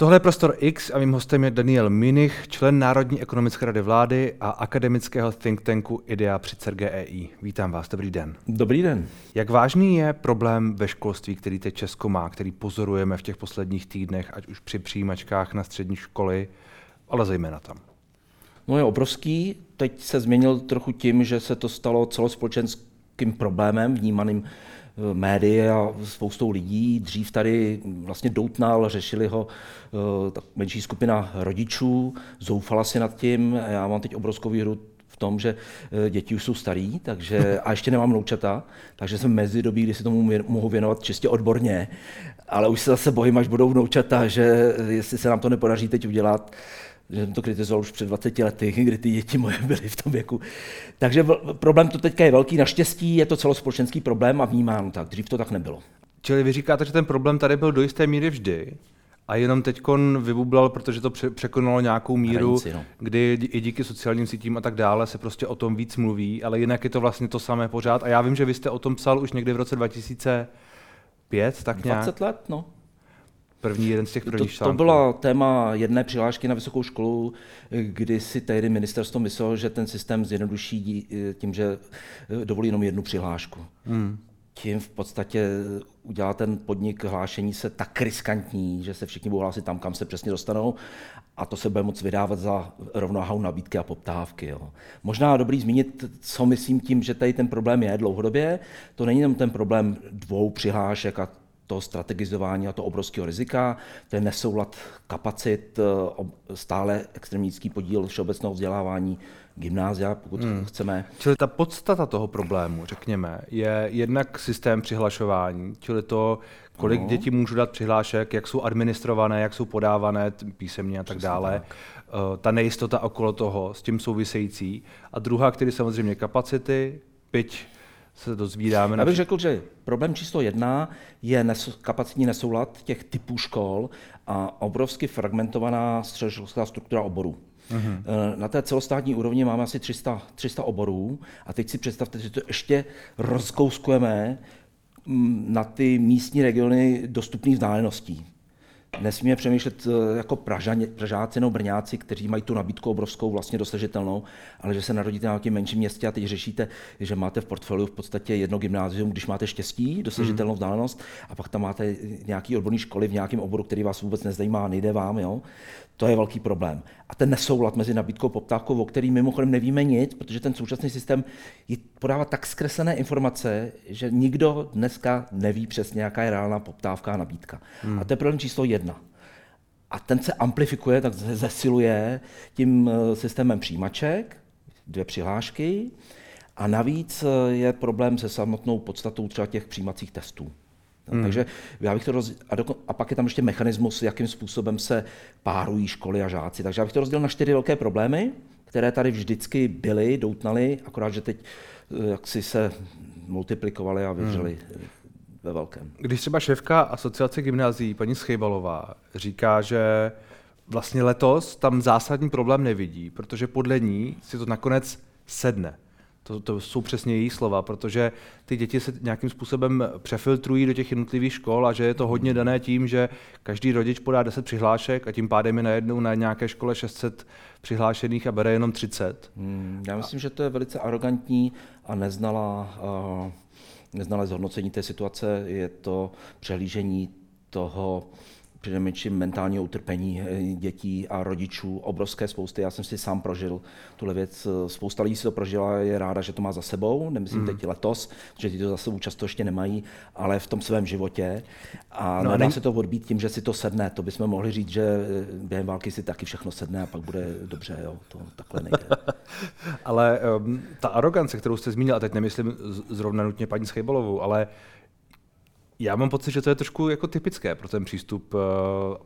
Tohle je Prostor X a mým hostem je Daniel Minich, člen Národní ekonomické rady vlády a akademického think tanku IDEA při CERGEI. Vítám vás, dobrý den. Dobrý den. Jak vážný je problém ve školství, který teď Česko má, který pozorujeme v těch posledních týdnech, ať už při přijímačkách na střední školy, ale zejména tam? No je obrovský. Teď se změnil trochu tím, že se to stalo celospolečenským problémem, vnímaným médii a spoustou lidí. Dřív tady vlastně doutnal, řešili ho eh, tak menší skupina rodičů, zoufala si nad tím. Já mám teď obrovskou výhru v tom, že eh, děti už jsou starý, takže, a ještě nemám noučata, takže jsem mezi dobí, kdy se tomu mohu věnovat čistě odborně, ale už se zase bojím, až budou vnoučata, že jestli se nám to nepodaří teď udělat, že jsem to kritizoval už před 20 lety, kdy ty děti moje byly v tom věku. Takže problém to teďka je velký. Naštěstí je to celospolečenský problém a vnímám tak. Dřív to tak nebylo. Čili vy říkáte, že ten problém tady byl do jisté míry vždy, a jenom teď vybublal, protože to překonalo nějakou míru, Hranici, no. kdy i díky sociálním sítím a tak dále se prostě o tom víc mluví, ale jinak je to vlastně to samé pořád. A já vím, že vy jste o tom psal už někdy v roce 2005, tak nějak. 20 let, no. První jeden z těch prvních to, to bylo téma jedné přihlášky na vysokou školu, kdy si tehdy ministerstvo myslelo, že ten systém zjednoduší tím, že dovolí jenom jednu přihlášku. Hmm. Tím v podstatě udělá ten podnik hlášení se tak riskantní, že se všichni budou hlásit tam, kam se přesně dostanou a to se bude moc vydávat za rovnováhu nabídky a poptávky. Jo. Možná dobrý zmínit, co myslím tím, že tady ten problém je dlouhodobě. To není jenom ten problém dvou přihlášek a toho strategizování a to obrovského rizika, to je nesoulad kapacit, eh, stále extremický podíl všeobecného vzdělávání gymnázia, pokud hmm. chceme. Čili ta podstata toho problému, řekněme, je jednak systém přihlašování, čili to, kolik no. dětí můžu dát přihlášek, jak jsou administrované, jak jsou podávané písemně a tak Přesně dále. Tak. Eh, ta nejistota okolo toho, s tím související. A druhá, který samozřejmě kapacity, byť se dozvídáme. Já bych řekl, že problém číslo jedna je nes- kapacitní nesoulad těch typů škol a obrovsky fragmentovaná středoškolská struktura oborů. Uh-huh. Na té celostátní úrovni máme asi 300, 300 oborů a teď si představte, že to ještě rozkouskujeme mm, na ty místní regiony dostupných vzdáleností nesmíme přemýšlet eh, jako Pražaně, Pražáci nebo Brňáci, kteří mají tu nabídku obrovskou, vlastně dosažitelnou, ale že se narodíte na nějakém menším městě a teď řešíte, že máte v portfoliu v podstatě jedno gymnázium, když máte štěstí, dosažitelnou mhm. vzdálenost, a pak tam máte nějaký odborný školy v nějakém oboru, který vás vůbec nezajímá, nejde vám, jo? To je velký problém. A ten nesoulad mezi nabídkou a poptávkou, o který mimochodem nevíme nic, protože ten současný systém podává tak zkreslené informace, že nikdo dneska neví přesně, jaká je reálná poptávka a nabídka. Hmm. A to je problém číslo jedna. A ten se amplifikuje, tak se zesiluje tím eh, systémem přijímaček, dvě přihlášky, a navíc eh, je problém se samotnou podstatou třeba těch přijímacích testů. Hmm. Takže já bych to roz... a, doko... a pak je tam ještě mechanismus, jakým způsobem se párují školy a žáci. Takže já bych to rozdělil na čtyři velké problémy, které tady vždycky byly, doutnaly, akorát, že teď eh, jak si se multiplikovaly a vyvřely hmm. ve velkém. Když třeba šéfka asociace gymnázií, paní Schejbalová, říká, že vlastně letos tam zásadní problém nevidí, protože podle ní si to nakonec sedne. To, to jsou přesně její slova, protože ty děti se nějakým způsobem přefiltrují do těch jednotlivých škol a že je to hodně dané tím, že každý rodič podá 10 přihlášek a tím pádem je najednou na nějaké škole 600 přihlášených a bere jenom 30. Hmm, já myslím, že to je velice arrogantní a neznala, uh, neznala zhodnocení té situace. Je to přehlížení toho, přinejmenším mentálního utrpení eh, dětí a rodičů, obrovské spousty. Já jsem si sám prožil tuhle věc. Spousta lidí si to prožila, je ráda, že to má za sebou. Nemyslím mm. teď letos, že ty to za sebou často ještě nemají, ale v tom svém životě. A no, nedá ne... se to odbít tím, že si to sedne. To bychom mohli říct, že eh, během války si taky všechno sedne a pak bude dobře. Jo. To takhle nejde. ale um, ta arogance, kterou jste zmínil, a teď nemyslím zrovna nutně paní Schejbalovou, ale já mám pocit, že to je trošku jako typické pro ten přístup eh,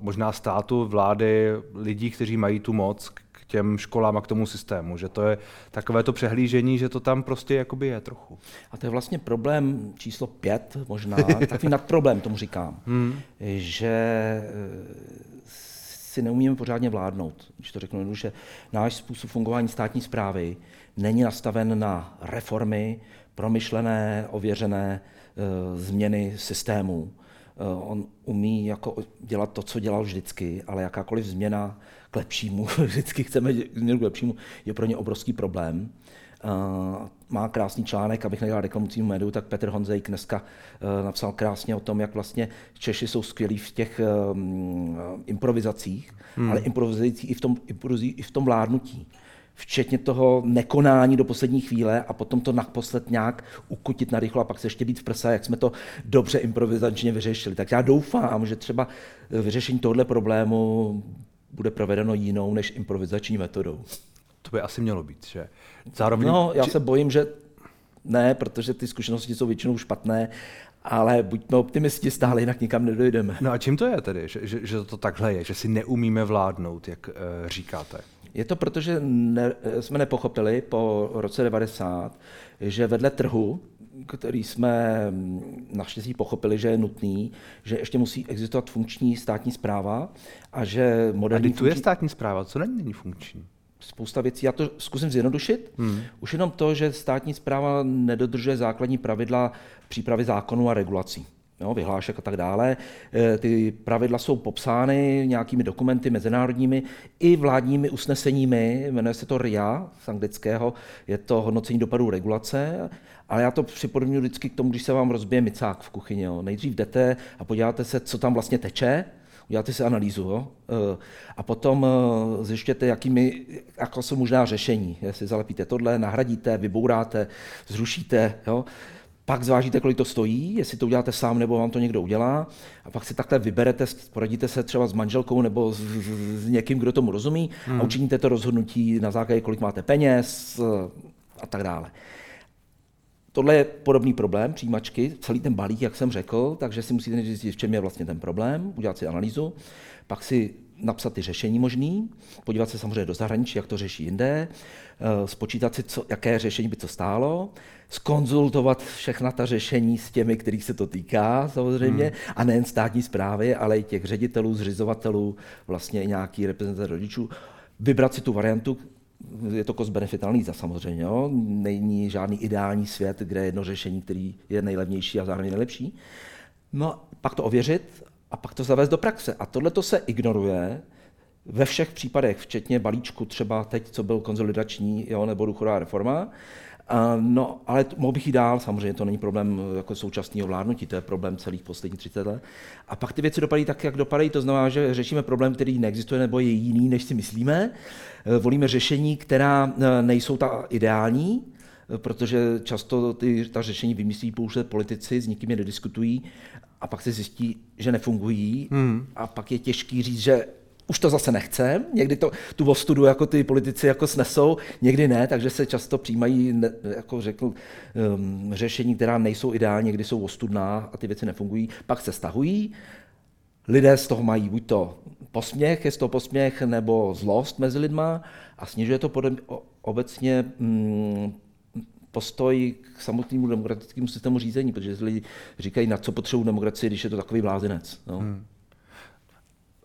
možná státu, vlády, lidí, kteří mají tu moc k těm školám a k tomu systému, že to je takové to přehlížení, že to tam prostě jakoby je trochu. A to je vlastně problém číslo pět možná, takový nadproblém tomu říkám, hmm. že eh, si neumíme pořádně vládnout. Když to řeknu že náš způsob fungování státní zprávy není nastaven na reformy, promyšlené, ověřené, Eh, změny systému. on umí jako dělat to, co dělal vždycky, ale jakákoliv změna k lepšímu, vždycky chceme změnu k lepšímu, je pro ně obrovský problém. Uh, má krásný článek, abych nedělal reklamujícímu médiu, tak Petr Honzejk dneska uh, napsal krásně o tom, jak vlastně Češi jsou skvělí v těch um, improvizacích, hmm. ale improvizující i v tom, i v tom vládnutí včetně toho nekonání do poslední chvíle a potom to naposled nějak ukutit na rychlo a pak se ještě být v prsa, jak jsme to dobře improvizačně vyřešili. Tak já doufám, že třeba vyřešení tohoto problému bude provedeno jinou než improvizační metodou. To by asi mělo být, že? Zároveň... No, já se bojím, že ne, protože ty zkušenosti jsou většinou špatné, ale buďme optimisti, stále jinak nikam nedojdeme. No a čím to je tedy, že, že, že to takhle je, že si neumíme vládnout, jak uh, říkáte? Je to proto, že ne, jsme nepochopili po roce 90, že vedle trhu, který jsme naštěstí pochopili, že je nutný, že ještě musí existovat funkční státní zpráva a že moderní... A tu je státní zpráva, co není, není funkční? spousta věcí. Já to zkusím zjednodušit. Hmm. Už jenom to, že státní zpráva nedodržuje základní pravidla přípravy zákonů a regulací jo, vyhlášek a tak dále. E, ty pravidla jsou popsány nějakými dokumenty mezinárodními i vládními usneseními, jmenuje se to RIA z anglického, je to hodnocení dopadů regulace, ale já to připodobňuji vždycky k tomu, když se vám rozbije micák v kuchyni. Jo. Nejdřív jdete a podíváte se, co tam vlastně teče, uděláte si analýzu jo? E, a potom e, zjištěte, jakými, jako jsou možná řešení. Jestli zalepíte tohle, nahradíte, vybouráte, zrušíte. Jo? Pak zvážíte, kolik to stojí, jestli to uděláte sám nebo vám to někdo udělá, a pak si takhle vyberete, poradíte se třeba s manželkou nebo s, s někým, kdo tomu rozumí hmm. a učiníte to rozhodnutí na základě, kolik máte peněz a tak dále. Tohle je podobný problém přijímačky, celý ten balík, jak jsem řekl, takže si musíte zjistit, v čem je vlastně ten problém, udělat si analýzu, pak si napsat ty řešení možný, podívat se samozřejmě do zahraničí, jak to řeší jinde, eh, spočítat si, co, jaké řešení by to stálo, skonzultovat všechna ta řešení s těmi, kterých se to týká samozřejmě, hmm. a nejen státní zprávy, ale i těch ředitelů, zřizovatelů, vlastně nějaký reprezentant rodičů, vybrat si tu variantu, je to cost-benefit analýza samozřejmě, jo? není žádný ideální svět, kde je jedno řešení, který je nejlevnější a zároveň nejlepší. No, pak to ověřit a pak to zavést do praxe. A tohle to se ignoruje ve všech případech, včetně balíčku třeba teď, co byl konzolidační jo, nebo důchodová reforma. No, ale mohl bych jít dál, samozřejmě to není problém jako současného vládnutí, to je problém celých posledních 30 let. A pak ty věci dopadají tak, jak dopadají, to znamená, že řešíme problém, který neexistuje nebo je jiný, než si myslíme. Uh, volíme řešení, která uh, nejsou ta ideální, protože často ty, ta řešení vymyslí pouze politici, s nikým je nediskutují a pak se zjistí, že nefungují. Hmm. a pak je těžký říct, že už to zase nechcem, někdy to, tu ostudu jako ty politici jako snesou, někdy ne, takže se často přijímají, ne, jako řekl, um, řešení, která nejsou ideální, někdy jsou ostudná a ty věci nefungují, pak se stahují, lidé z toho mají buď to posměch, je z toho posměch, nebo zlost mezi lidma a snižuje to podle, obecně mm, postoj k samotnému demokratickému systému řízení, protože lidi říkají, na co potřebují demokracii, když je to takový blázinec. No. Hmm.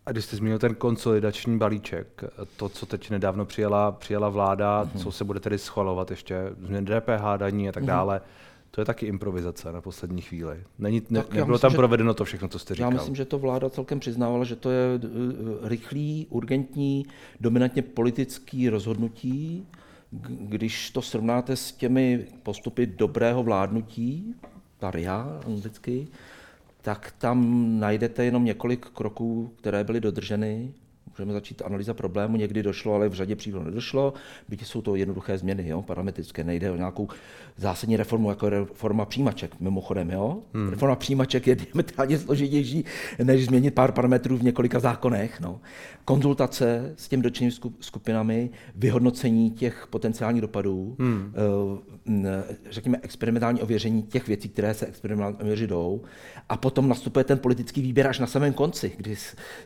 A když jste zmínil ten konsolidační balíček, to, co teď nedávno přijala, přijala vláda, mm-hmm. co se bude tedy schvalovat ještě, změn DPH, daní a tak mm-hmm. dále, to je taky improvizace na poslední chvíli. Není, ne, nebylo myslím, tam že, provedeno to všechno, co jste říkal. Já myslím, že to vláda celkem přiznávala, že to je eh, rychlý, urgentní, dominantně politický rozhodnutí, když to srovnáte s těmi postupy dobrého vládnutí, ta RIA anglicky, tak tam najdete jenom několik kroků, které byly dodrženy Můžeme začít analýza problému, někdy došlo, ale v řadě případů nedošlo. Byť jsou to jednoduché změny, jo, parametrické, nejde o nějakou zásadní reformu, jako reforma přijímaček, mimochodem. Jo. Hmm. Reforma přijímaček je diametrálně složitější, než změnit pár parametrů v několika zákonech. No. Konzultace s těmi dotčenými skupinami, vyhodnocení těch potenciálních dopadů, hmm. Eh, řekněme experimentální ověření těch věcí, které se experimentálně ověřit jdou, a potom nastupuje ten politický výběr až na samém konci, kdy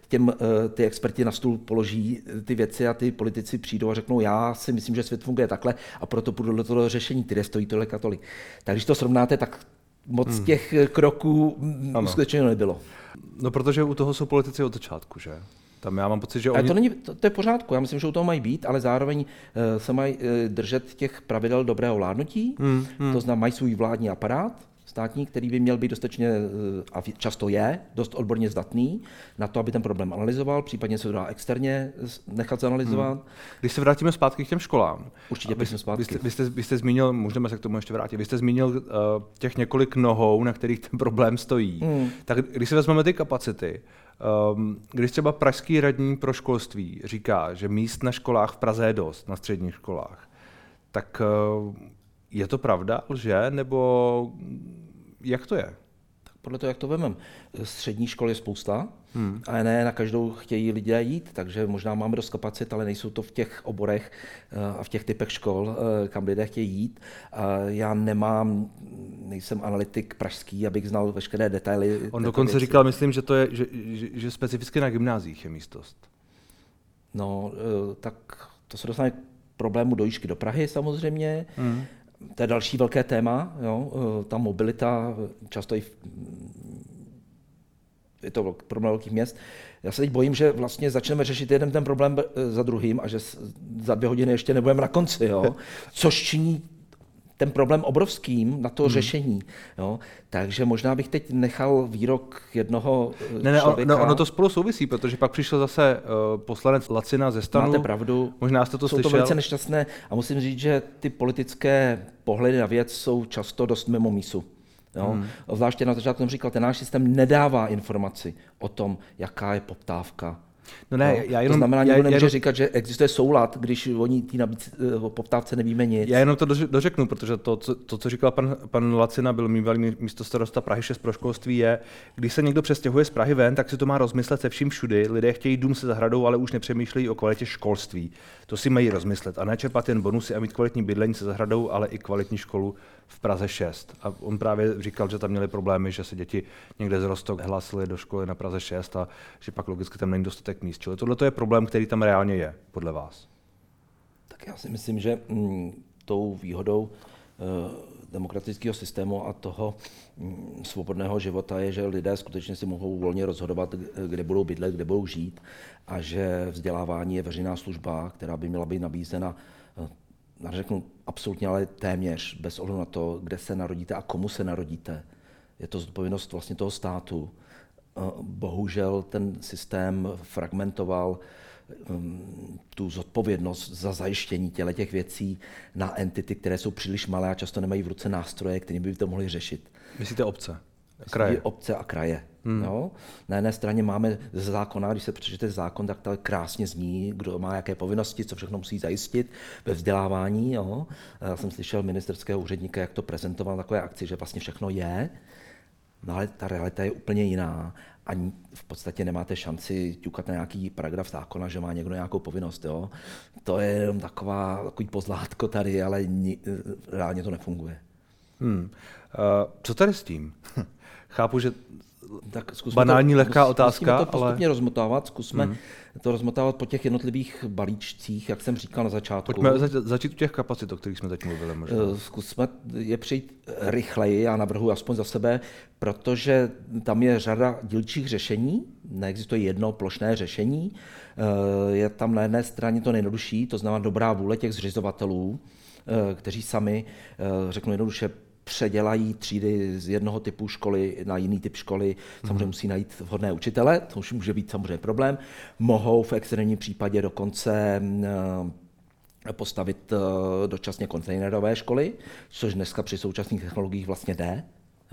těm, eh, ty experti na stůl položí ty věci a ty politici přijdou a řeknou, já si myslím, že svět funguje takhle a proto půjdu do toho řešení, které stojí tolik a tolik. Tak když to srovnáte, tak moc hmm. těch kroků uskutečněno nebylo. No protože u toho jsou politici od začátku, že? Tam já mám pocit, že oni... Ale to, není, to, to je pořádku, já myslím, že u toho mají být, ale zároveň uh, se mají uh, držet těch pravidel dobrého vládnutí, hmm, hmm. to znamená, mají svůj vládní aparát, státní, který by měl být dostatečně, eh, a často je, dost odborně zdatný na to, aby ten problém analyzoval, případně se to dá externě nechat zanalizovat. Hmm. Když se vrátíme zpátky k těm školám. Určitě vy, zpátky. Vy jste, vy, jste, vy jste zmínil, můžeme se k tomu ještě vrátit, vy jste zmínil uh, těch několik nohou, na kterých ten problém stojí. Hmm. Tak když si vezmeme ty kapacity, um, když třeba pražský radní pro školství říká, že míst na školách v Praze je dost, na středních školách, tak uh, je to pravda, lže, nebo jak to je? Tak podle toho, jak to vemem. Střední škol je spousta, hmm. ale ne na každou chtějí lidé jít, takže možná máme dost kapacit, ale nejsou to v těch oborech eh, a v těch typech škol, eh, kam lidé chtějí jít. Já nemám, nejsem analytik pražský, abych znal veškeré detaily. On dokonce věci. říkal, myslím, že to je, že, že, že specificky na gymnázích je místost. No, eh, tak to se dostane k problému dojížďky do Prahy samozřejmě. Hmm to je další velké téma, jo? Eh, ta mobilita, často i v, je to problém velkých měst. Já se teď bojím, že vlastně začneme řešit jeden ten problém eh, za druhým a že za dvě hodiny ještě nebudeme na konci, jo? což činí ten problém obrovským na to hmm. řešení. Jo? Takže možná bych teď nechal výrok jednoho ne, ne, člověka. No, ono to spolu souvisí, protože pak přišel zase uh, poslanec Lacina ze stanu. Máte pravdu. Možná jste to jsou slyšel. to velice nešťastné a musím říct, že ty politické pohledy na věc jsou často dost mimo mísu. Jo? Hmm. Zvláště na začátku jsem říkal, ten náš systém nedává informaci o tom, jaká je poptávka No ne, no, já jenom, to znamená, že nemůže jenom, říkat, že existuje soulad, když oni nabídce, o poptávce nevíme nic. Já jenom to dořeknu, protože to, co, to, co říkal pan, pan Lacina, byl bývalý místo starosta Prahy 6 pro školství, je, když se někdo přestěhuje z Prahy ven, tak si to má rozmyslet se vším všudy. Lidé chtějí dům se zahradou, ale už nepřemýšlejí o kvalitě školství. To si mají rozmyslet a nečerpat jen bonusy a mít kvalitní bydlení se zahradou, ale i kvalitní školu v Praze 6. A on právě říkal, že tam měli problémy, že se děti někde z Rostok hlásily do školy na Praze 6 a že pak logicky tam není dostatek míst. Čili tohle je problém, který tam reálně je, podle vás. Tak já si myslím, že mm, tou výhodou e, demokratického systému a toho mm, svobodného života je, že lidé skutečně si mohou volně rozhodovat, kde budou bydlet, kde budou žít a že vzdělávání je veřejná služba, která by měla být nabízena řeknu absolutně, ale téměř, bez ohledu na to, kde se narodíte a komu se narodíte. Je to zodpovědnost vlastně toho státu. Eh, bohužel ten systém fragmentoval mm, tu zodpovědnost za zajištění těle těch věcí na entity, které jsou příliš malé a často nemají v ruce nástroje, kterými by to mohli řešit. Myslíte obce? Kraje. obce a kraje. Hmm. Jo? Na jedné straně máme ze zákona, když se přečtete zákon, tak to krásně zní, kdo má jaké povinnosti, co všechno musí zajistit ve vzdělávání. Jo? Já jsem slyšel ministerského úředníka, jak to prezentoval na takové akci, že vlastně všechno je, no ale ta realita je úplně jiná a v podstatě nemáte šanci ťukat na nějaký paragraf zákona, že má někdo nějakou povinnost. Jo? To je jenom taková, takový pozlátko tady, ale ni, reálně to nefunguje. Hmm. Uh, co tady s tím? Chápu, že tak zkusme banální to, lehká otázka, to postupně ale... rozmotávat, zkusme hmm. to rozmotávat po těch jednotlivých balíčcích, jak jsem říkal na začátku. Pojďme zač- začít u těch kapacit, o kterých jsme teď mluvili. Možná. Eh, zkusme je přijít rychleji, já navrhuji aspoň za sebe, protože tam je řada dílčích řešení, neexistuje jedno plošné řešení. Eh, je tam na jedné straně to nejjednodušší, to znamená dobrá vůle těch zřizovatelů, eh, kteří sami, řeknu jednoduše, předělají třídy z jednoho typu školy na jiný typ školy, samozřejmě mhm. musí najít vhodné učitele, to už může být samozřejmě problém. Mohou v extrémním případě dokonce eh, postavit eh, dočasně kontejnerové školy, což dneska při současných technologiích vlastně jde.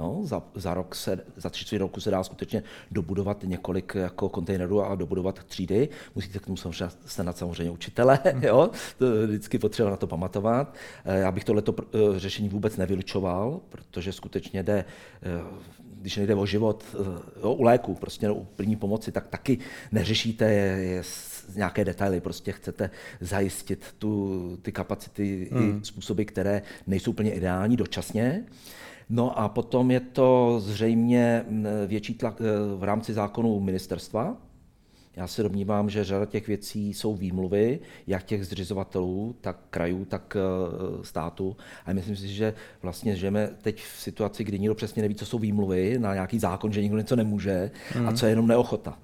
No, za, za, rok se, za tři roku se dá skutečně dobudovat několik jako kontejnerů a dobudovat třídy. Musíte k tomu samozřejmě stanat samozřejmě učitele, hmm. jo? To vždycky potřeba na to pamatovat. Eh, já bych tohleto eh, řešení vůbec nevylučoval, protože skutečně jde, eh, když nejde o život, jo, u léku, prostě u první pomoci, tak taky neřešíte je, nějaké detaily, prostě chcete zajistit tu, ty kapacity hmm. i způsoby, které nejsou úplně ideální dočasně. No a potom je to zřejmě větší tlak e, v rámci zákonu ministerstva. Já se domnívám, že řada těch věcí jsou výmluvy, jak těch zřizovatelů, tak krajů, tak e, státu. A myslím si, že vlastně žijeme teď v situaci, kdy nikdo přesně neví, co jsou výmluvy na nějaký zákon, že nikdo něco nemůže mm. a mhm. co je jenom neochota.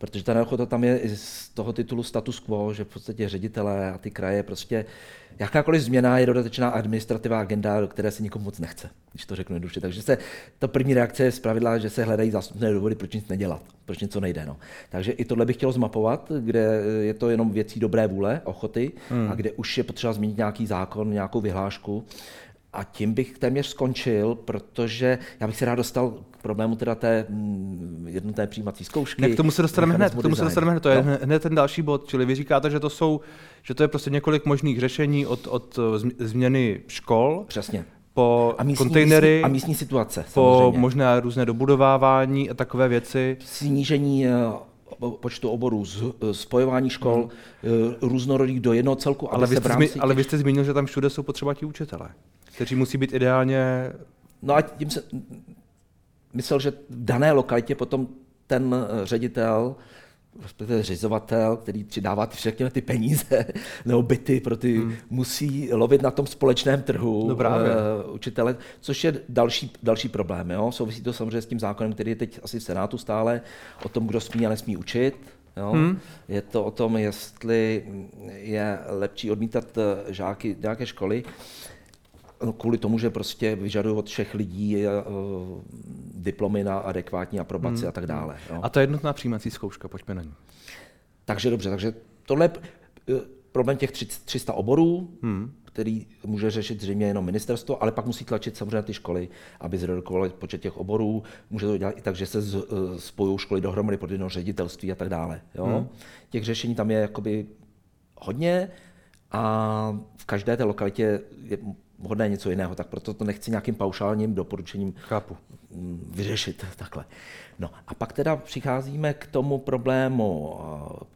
Protože ta neochota tam je i z toho titulu status quo, že v podstatě ředitelé a ty kraje prostě jakákoliv změna je dodatečná administrativa agenda, do které se nikomu moc nechce, když to řeknu jednoduše. Takže se, ta první reakce je zpravidla, že se hledají zástupné důvody, proč nic nedělat, proč něco nejde. No. Takže i tohle bych chtěl zmapovat, kde je to jenom věcí dobré vůle, ochoty, hmm. a kde už je potřeba změnit nějaký zákon, nějakou vyhlášku, a tím bych téměř skončil, protože já bych se rád dostal k problému teda té mm, jednotné přijímací zkoušky. Ne, k tomu se dostaneme hned, k tomu se dostaneme hned, to je no. hned ten další bod, čili vy říkáte, že to jsou, že to je prostě několik možných řešení od, od změny škol. Přesně po a místní, kontejnery, a místní situace. Po samozřejmě. možné různé dobudovávání a takové věci. Snížení eh, počtu oborů, eh, spojování škol, hmm. různorodých do jednoho celku. Ale vy, jste zmi, ale vy jste zmínil, že tam všude jsou potřeba ti učitelé kteří musí být ideálně... No a tím se myslel, že v dané lokalitě potom ten eh, ředitel, respektive řizovatel, který přidává ty, řekněme, ty peníze nebo byty pro ty, hmm. musí lovit na tom společném trhu no uh, učitele, což je další, další problém. Jo? Souvisí to samozřejmě s tím zákonem, který je teď asi v Senátu stále, o tom, kdo smí a nesmí učit. Jo? Hmm. Je to o tom, jestli je lepší odmítat eh, žáky nějaké školy, No, kvůli tomu, že prostě vyžadují od všech lidí uh, diplomy na adekvátní aprobaci hmm. a tak dále. Jo. A to je jednotná přijímací zkouška, pojďme na ní. Takže dobře, takže tohle je uh, problém těch 300 oborů, hmm. který může řešit zřejmě jenom ministerstvo, ale pak musí tlačit samozřejmě ty školy, aby zredukovali počet těch oborů. Může to dělat i tak, že se uh, spojují školy dohromady pod jedno ředitelství a tak dále. Jo. Hmm. Těch řešení tam je jakoby hodně a v každé té lokalitě je vhodné něco jiného, tak proto to nechci nějakým paušálním doporučením Chápu. Vyřešit takhle. No a pak teda přicházíme k tomu problému uh,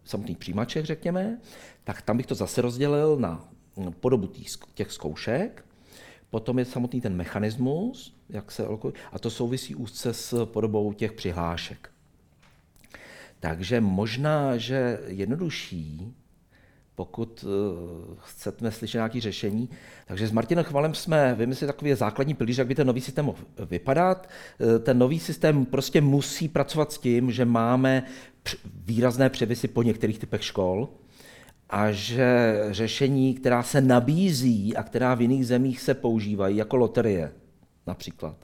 samotných přijímaček, řekněme, tak tam bych to zase rozdělil na mm, podobu těch zkoušek, potom je samotný ten mechanismus, jak se a to souvisí úzce s podobou těch přihlášek. Takže možná, že jednodušší pokud uh, chcete slyšet nějaké řešení. Takže s Martinem Chvalem jsme vymysleli takový základní pilíř, jak by ten nový systém mohl vypadat. Uh, ten nový systém prostě musí pracovat s tím, že máme výrazné převisy po některých typech škol a že řešení, která se nabízí a která v jiných zemích se používají, jako loterie například.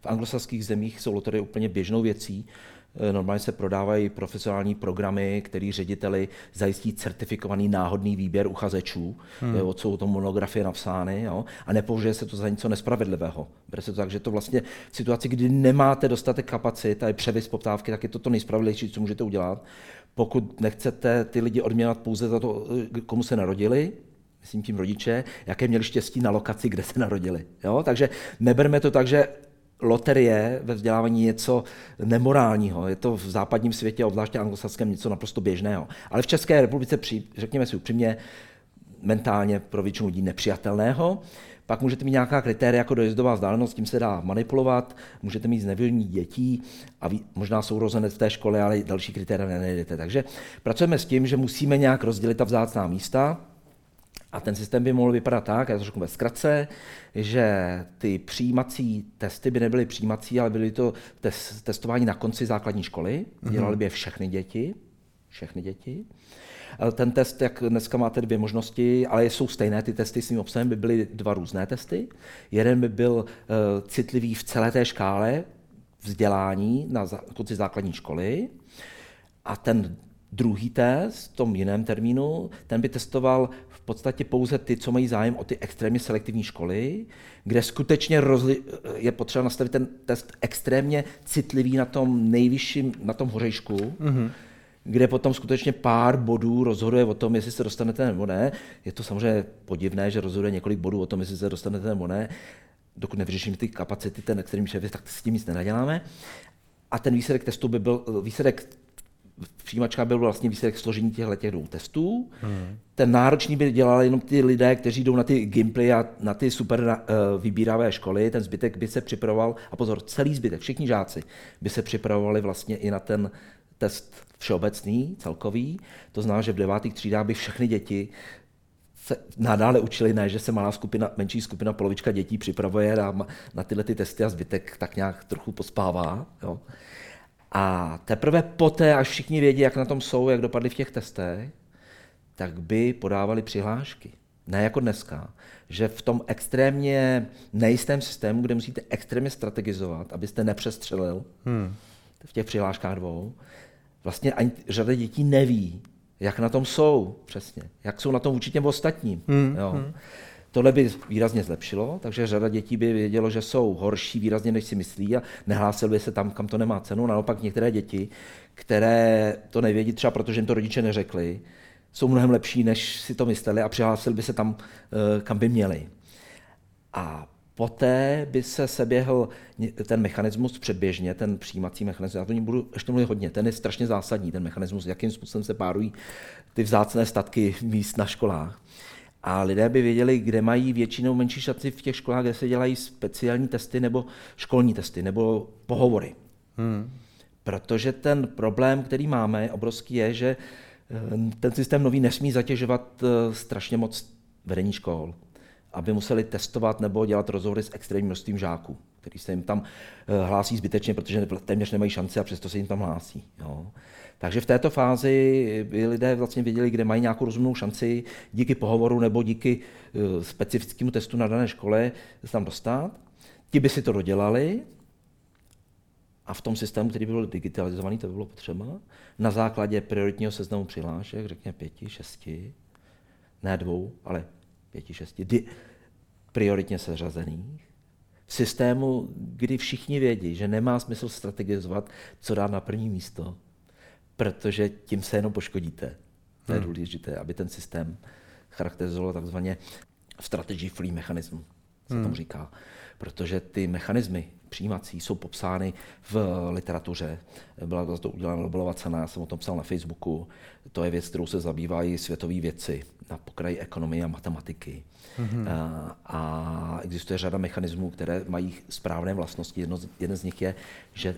V anglosaských zemích jsou loterie úplně běžnou věcí, Eh, normálně se prodávají profesionální programy, který řediteli zajistí certifikovaný náhodný výběr uchazečů, hmm. jo, jsou to monografie napsány, jo, a nepovažuje se to za něco nespravedlivého. Bere se to tak, že to vlastně v situaci, kdy nemáte dostatek kapacit a je převis poptávky, tak je to to nejspravedlivější, co můžete udělat. Pokud nechcete ty lidi odměnat pouze za to, eh, komu se narodili, myslím tím rodiče, jaké měli štěstí na lokaci, kde se narodili. Jo? Takže neberme to tak, že loterie ve vzdělávání něco nemorálního. Je to v západním světě, obzvláště anglosaském, něco naprosto běžného. Ale v České republice, řekněme si upřímně, mentálně pro většinu lidí nepřijatelného. Pak můžete mít nějaká kritéria jako dojezdová vzdálenost, tím se dá manipulovat, můžete mít znevělní dětí a ví, možná sourozenec v té škole, ale další kritéria nenajdete. Takže pracujeme s tím, že musíme nějak rozdělit ta vzácná místa, a ten systém by mohl vypadat tak, já to řeknu ve zkratce, že ty přijímací testy by nebyly přijímací, ale byly to test, testování na konci základní školy. Mm-hmm. Dělali by je všechny děti. Všechny děti. Ten test, jak dneska máte dvě možnosti, ale jsou stejné ty testy s tím obsahem, by byly dva různé testy. Jeden by byl uh, citlivý v celé té škále vzdělání na konci základní školy a ten Druhý test, v tom jiném termínu, ten by testoval podstatě pouze ty, co mají zájem o ty extrémně selektivní školy, kde skutečně rozli- je potřeba nastavit ten test extrémně citlivý na tom nejvyšším, na tom hořejšku, mm-hmm. kde potom skutečně pár bodů rozhoduje o tom, jestli se dostanete nebo ne. Je to samozřejmě podivné, že rozhoduje několik bodů o tom, jestli se dostanete nebo ne. Dokud nevyřešíme ty kapacity, ten extrémní šéf, tak s tím nic nenaděláme. A ten výsledek testu by byl, výsledek přijímačka byl vlastně výsledek složení těchto těch dvou testů. Hmm. Ten náročný by dělali jenom ty lidé, kteří jdou na ty gimply a na ty super uh, vybíravé školy, ten zbytek by se připravoval, a pozor, celý zbytek, všichni žáci by se připravovali vlastně i na ten test všeobecný, celkový. To znamená, že v devátých třídách by všechny děti se nadále učili, ne, že se malá skupina, menší skupina, polovička dětí připravuje na, na tyhle ty testy a zbytek tak nějak trochu pospává. Jo. A teprve poté, až všichni vědí, jak na tom jsou, jak dopadli v těch testech, tak by podávali přihlášky. Ne jako dneska, že v tom extrémně nejistém systému, kde musíte extrémně strategizovat, abyste nepřestřelil hmm. v těch přihláškách dvou, vlastně ani řada dětí neví, jak na tom jsou přesně, jak jsou na tom vůči těm ostatním. Hmm. Jo. Hmm. Tohle by výrazně zlepšilo, takže řada dětí by vědělo, že jsou horší výrazně, než si myslí a nehlásili by se tam, kam to nemá cenu. Naopak některé děti, které to nevědí třeba protože jim to rodiče neřekli, jsou mnohem lepší, než si to mysleli a přihlásili by se tam, eh, kam by měli. A poté by se seběhl ten mechanismus předběžně, ten přijímací mechanismus, já to budu ještě mluvit hodně, ten je strašně zásadní, ten mechanismus, jakým způsobem se párují ty vzácné statky míst na školách. A lidé by věděli, kde mají většinou menší šanci v těch školách, kde se dělají speciální testy nebo školní testy nebo pohovory. Hmm. Protože ten problém, který máme, obrovský je, že eh, ten systém nový nesmí zatěžovat eh, strašně moc vedení škol, aby museli testovat nebo dělat rozhovory s extrémním množstvím žáků, který se jim tam eh, hlásí zbytečně, protože téměř nemají šanci a přesto se jim tam hlásí. Jo. Takže v této fázi by lidé vlastně věděli, kde mají nějakou rozumnou šanci díky pohovoru nebo díky eh, specifickému testu na dané škole se tam dostat. Ti by si to dodělali a v tom systému, který by byl digitalizovaný, to by bylo potřeba, na základě prioritního seznamu přihlášek, řekněme pěti, šesti, ne dvou, ale pěti, šesti, prioritně seřazených, v systému, kdy všichni vědí, že nemá smysl strategizovat, co dát na první místo, protože tím se jenom poškodíte. To je hmm. důležité, aby ten systém charakterizoval takzvaně strategy free mechanism, se hmm. tomu říká. Protože ty mechanismy přijímací jsou popsány v literatuře. Byla to udělána Nobelova cena, já jsem o tom psal na Facebooku. To je věc, kterou se zabývají světové věci na pokraji ekonomie a matematiky. Mm-hmm. A, a existuje řada mechanismů, které mají správné vlastnosti. Jedno, jeden z nich je, že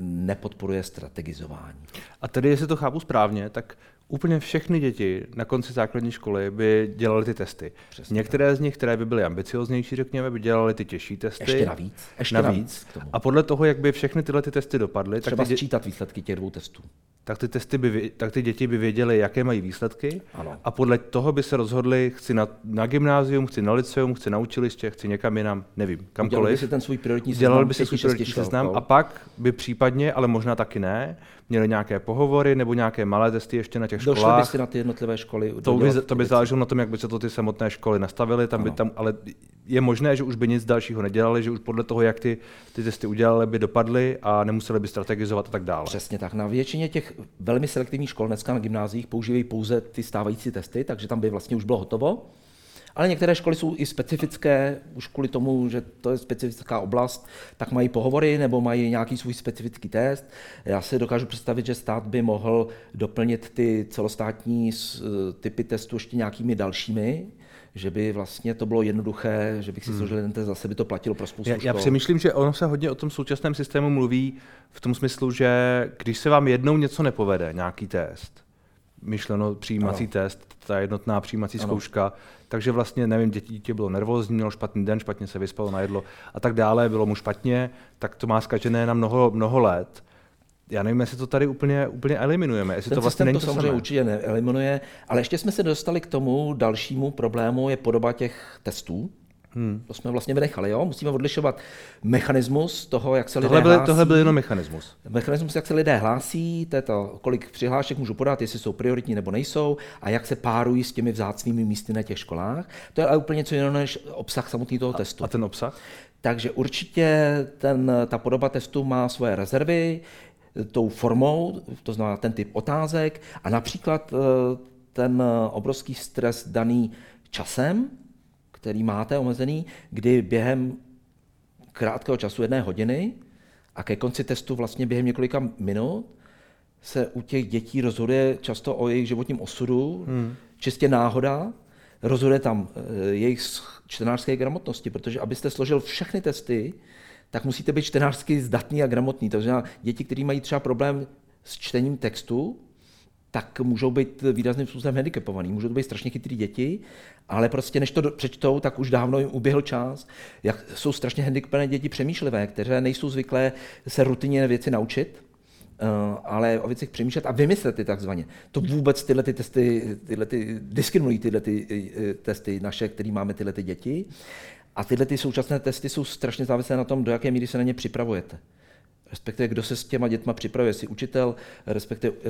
nepodporuje strategizování. A tedy, jestli to chápu správně, tak úplně všechny děti na konci základní školy by dělali ty testy. Přesně Některé tak. z nich, které by byly ambicioznější, řekněme, by dělali ty těžší testy. Ještě navíc. Ještě navíc. navíc a podle toho, jak by všechny tyhle ty testy dopadly, Třeba tak ty dě... sčítat výsledky těch dvou testů tak ty, testy by, tak ty děti by věděly, jaké mají výsledky ano. a podle toho by se rozhodli, chci na, na gymnázium, chci na liceum, chci na učiliště, chci někam jinam, nevím, kamkoliv. Dělali by si ten svůj prioritní seznam, Dělali by si svůj prioritní seznam a pak by případně, ale možná taky ne, měli nějaké pohovory nebo nějaké malé testy ještě na těch Došli školách. by si na ty jednotlivé školy. To by, to by záleželo na tom, jak by se to ty samotné školy nastavily, tam by tam, ale je možné, že už by nic dalšího nedělali, že už podle toho, jak ty, ty testy udělali, by dopadly a nemuseli by strategizovat a tak dále. Přesně tak. Na většině těch velmi selektivních škol dneska na gymnáziích používají pouze ty stávající testy, takže tam by vlastně už bylo hotovo. Ale některé školy jsou i specifické, už kvůli tomu, že to je specifická oblast, tak mají pohovory nebo mají nějaký svůj specifický test. Já si dokážu představit, že stát by mohl doplnit ty celostátní typy testů ještě nějakými dalšími, že by vlastně to bylo jednoduché, že bych si hmm. složil ten test, zase by to platilo pro spoustu já, já přemýšlím, že ono se hodně o tom současném systému mluví v tom smyslu, že když se vám jednou něco nepovede, nějaký test, myšleno přijímací ano. test, ta jednotná přijímací ano. zkouška, takže vlastně, nevím, dítě bylo nervózní, mělo špatný den, špatně se vyspalo, najedlo a tak dále, bylo mu špatně, tak to má zkažené na mnoho, mnoho let já nevím, jestli to tady úplně, úplně eliminujeme. Jestli Ten to vlastně není to, to samozřejmě samé. určitě neeliminuje, ale ještě jsme se dostali k tomu dalšímu problému, je podoba těch testů. Hmm. To jsme vlastně vynechali, jo? Musíme odlišovat mechanismus toho, jak se tohle lidé byl, hlásí. Tohle byl jenom mechanismus. Mechanismus, jak se lidé hlásí, to je to, kolik přihlášek můžu podat, jestli jsou prioritní nebo nejsou, a jak se párují s těmi vzácnými místy na těch školách. To je ale úplně něco jiného než obsah samotný toho a, testu. A ten obsah? Takže určitě ten, ta podoba testu má svoje rezervy, tou formou, to znamená ten typ otázek a například eh, ten obrovský stres daný časem, který máte omezený, kdy během krátkého času jedné hodiny a ke konci testu vlastně během několika minut se u těch dětí rozhoduje často o jejich životním osudu, hmm. čistě náhoda, rozhoduje tam eh, jejich čtenářské gramotnosti, protože abyste složil všechny testy, tak musíte být čtenářsky zdatný a gramotný. To znamená, děti, které mají třeba problém s čtením textu, tak můžou být výrazným způsobem handicapovaný. Můžou to být strašně chytrý děti, ale prostě než to přečtou, tak už dávno jim uběhl čas. Jak jsou strašně handicapované děti přemýšlivé, které nejsou zvyklé se rutině věci naučit, Uh, ale o věcech přemýšlet a vymyslet ty takzvaně. To vůbec tyhle ty testy, tyhle ty, diskriminují tyhle ty uh, testy naše, které máme tyhle ty děti. A tyhle ty současné testy jsou strašně závislé na tom, do jaké míry se na ně připravujete. Respektive, kdo se s těma dětma připravuje, jestli učitel, respektive uh,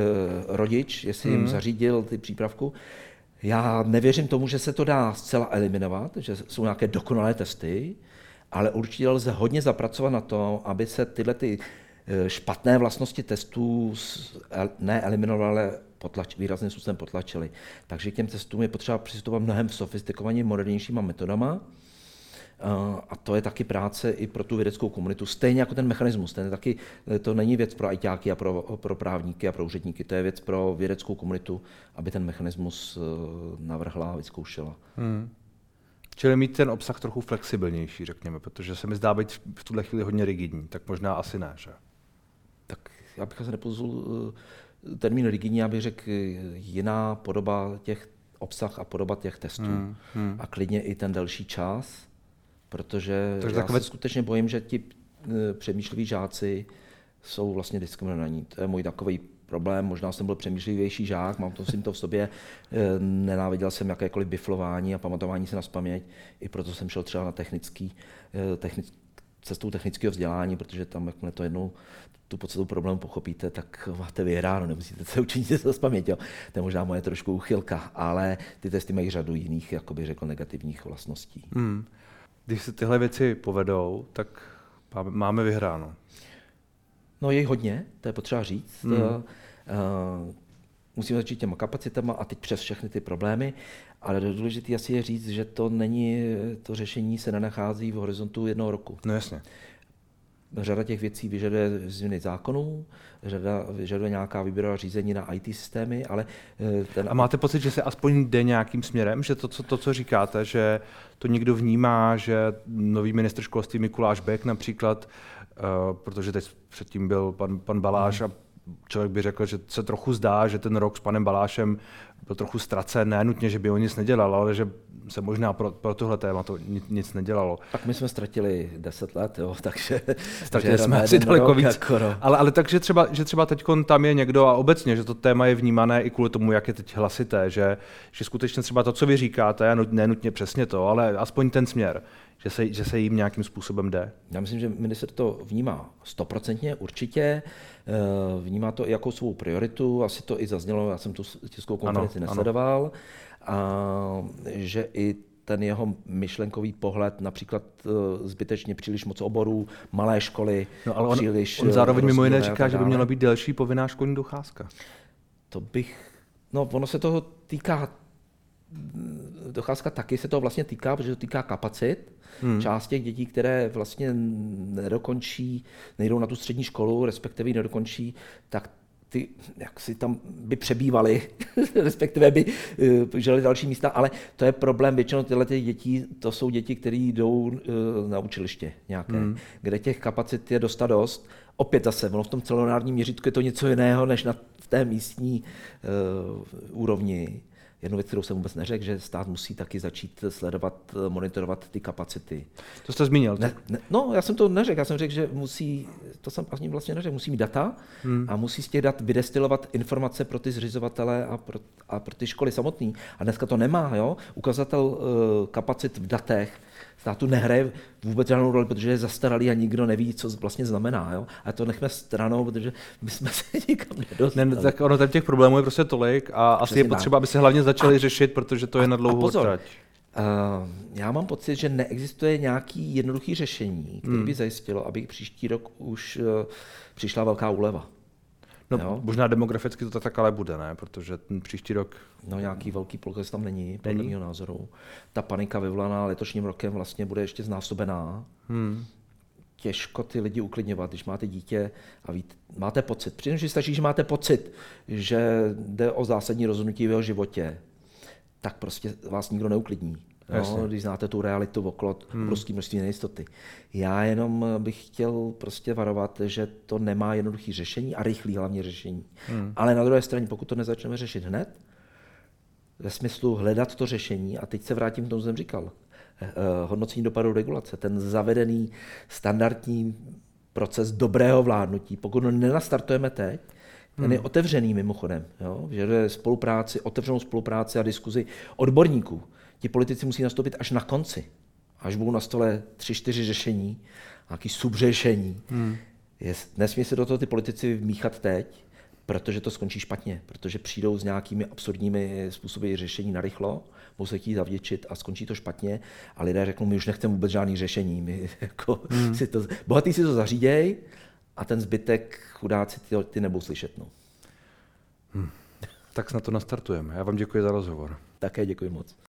rodič, jestli jim hmm. zařídil ty přípravku. Já nevěřím tomu, že se to dá zcela eliminovat, že jsou nějaké dokonalé testy, ale určitě lze hodně zapracovat na to, aby se tyhle ty Eh, špatné vlastnosti testů ne eliminovaly, ale potlač, výrazným způsobem potlačili. Takže k těm testům je potřeba přistupovat mnohem sofistikovaně modernějšíma metodama. Eh, a to je taky práce i pro tu vědeckou komunitu, stejně jako ten mechanismus. Ten taky, eh, to není věc pro ITáky a pro, pro právníky a pro úředníky, to je věc pro vědeckou komunitu, aby ten mechanismus navrhla a vyzkoušela. Hmm. Čili mít ten obsah trochu flexibilnější, řekněme, protože se mi zdá být v tuhle chvíli hodně rigidní, tak možná asi ne, že? tak já bych se nepoužil eh, termín rigidní, já bych řekl eh, jiná podoba těch obsah a podoba těch testů. Hmm, hmm. A klidně i ten delší čas, protože Takže já takové... se skutečně bojím, že ti eh, přemýšliví žáci jsou vlastně diskriminovaní. To je můj takový problém, možná jsem byl přemýšlivější žák, mám to, jsem to v sobě, nenáviděl jsem jakékoliv biflování a pamatování se na spaměť, i proto jsem šel třeba na technický, technický cestou technického vzdělání, protože tam, jakmile to jednou tu podstatu problému pochopíte, tak máte vyhráno, nemusíte se učit se z paměti. To je možná moje trošku uchylka, ale ty testy mají řadu jiných, jako bych řekl, negativních vlastností. Hmm. Když se tyhle věci povedou, tak máme vyhráno. No je hodně, to je potřeba říct. Hmm. Uh, musíme začít těma kapacitama a teď přes všechny ty problémy, ale důležité asi je říct, že to není, to řešení se nenachází v horizontu jednoho roku. No jasně. Řada těch věcí vyžaduje změny zákonů, řada vyžaduje nějaká výběrová řízení na IT systémy, ale eh, ten... A máte pocit, že se aspoň jde nějakým směrem, že to, co, to, co říkáte, že to někdo vnímá, že nový ministr školství Mikuláš Beck například, uh, protože teď předtím byl pan, pan Baláš hmm. a člověk by řekl, že se trochu zdá, že ten rok s panem Balášem byl trochu ztracen, ne nutně, že by on nic nedělal, ale že se možná pro, pro tohle téma to nic, nic nedělalo. Tak my jsme ztratili 10 let, jo, takže... Ztratili jsme asi daleko víc. Jako, no. ale, ale takže třeba, že třeba teď tam je někdo a obecně, že to téma je vnímané i kvůli tomu, jak je teď hlasité, že, že skutečně třeba to, co vy říkáte, nenutně přesně to, ale aspoň ten směr, že se, že se jim nějakým způsobem jde. Já myslím, že minister to vnímá stoprocentně, určitě. Eh, vnímá to i jako svou prioritu, asi to i zaznělo, já jsem tu tiskovou konferenci ano, nesledoval. Ano a že i ten jeho myšlenkový pohled, například uh, zbytečně příliš moc oborů, malé školy, no, ale on, příliš... On zároveň mimo jiné říká, že by měla být delší povinná školní docházka. To bych... No, ono se toho týká docházka taky se to vlastně týká, protože to týká kapacit. Hmm. Část těch dětí, které vlastně nedokončí, nejdou na tu střední školu, respektive nedokončí, tak ty, jak si tam by přebývali, respektive by uh, žili další místa, ale to je problém, většinou tyhle ty děti, to jsou děti, které jdou uh, na učiliště nějaké, hmm. kde těch kapacit je dosta dost. Opět zase, ono v tom celonárodním měřítku je to něco jiného, než na v té místní uh, úrovni jednu věc, kterou jsem vůbec neřekl, že stát musí taky začít sledovat, monitorovat ty kapacity. To jste zmínil. Ne, ne, no, já jsem to neřekl, já jsem řekl, že musí, to jsem ani vlastně neřekl, musí mít data hmm. a musí z těch dat vydestilovat informace pro ty zřizovatele a pro, a pro ty školy samotné. A dneska to nemá, jo? Ukazatel uh, kapacit v datech státu nehraje vůbec žádnou roli, protože je zastaralý a nikdo neví, co vlastně znamená. Jo? A to nechme stranou, protože my jsme se nikam nedostali. Ne, tak ono tam těch problémů je prostě tolik a Přesně asi je potřeba, aby se hlavně začali a, řešit, protože to je na dlouhou pozor, trať. Uh, já mám pocit, že neexistuje nějaký jednoduchý řešení, který hmm. by zajistilo, aby příští rok už uh, přišla velká úleva. No, jo? možná demograficky to tak ale bude, ne? Protože ten příští rok... No nějaký velký pokles tam není, podle mého názoru. Ta panika vyvolaná letošním rokem vlastně bude ještě znásobená. Hmm. Těžko ty lidi uklidňovat, když máte dítě a víte, máte pocit. Přitom, že stačí, že máte pocit, že jde o zásadní rozhodnutí v jeho životě, tak prostě vás nikdo neuklidní. No, když znáte tu realitu okolo, hmm. obrovské množství nejistoty. Já jenom bych chtěl prostě varovat, že to nemá jednoduché řešení a rychlé hlavně řešení. Hmm. Ale na druhé straně, pokud to nezačneme řešit hned, ve smyslu hledat to řešení, a teď se vrátím k tomu, co jsem říkal, eh, hodnocení dopadu regulace, ten zavedený standardní proces dobrého vládnutí, pokud ho nenastartujeme teď, ten hmm. je otevřený mimochodem, jo? že je spolupráci, otevřenou spolupráci a diskuzi odborníků. Ti politici musí nastoupit až na konci, až budou na stole tři, čtyři řešení, nějaký subřešení. Hmm. Je, nesmí se do toho ty politici vmíchat teď, protože to skončí špatně, protože přijdou s nějakými absurdními způsoby řešení na rychlo, budou se chtít zavděčit a skončí to špatně a lidé řeknou, my už nechceme vůbec žádný řešení, my jako hmm. si to, bohatý si to zaříděj a ten zbytek chudáci ty, ty nebudou slyšet. No. Hmm. Tak na to nastartujeme. Já vám děkuji za rozhovor. Také děkuji moc.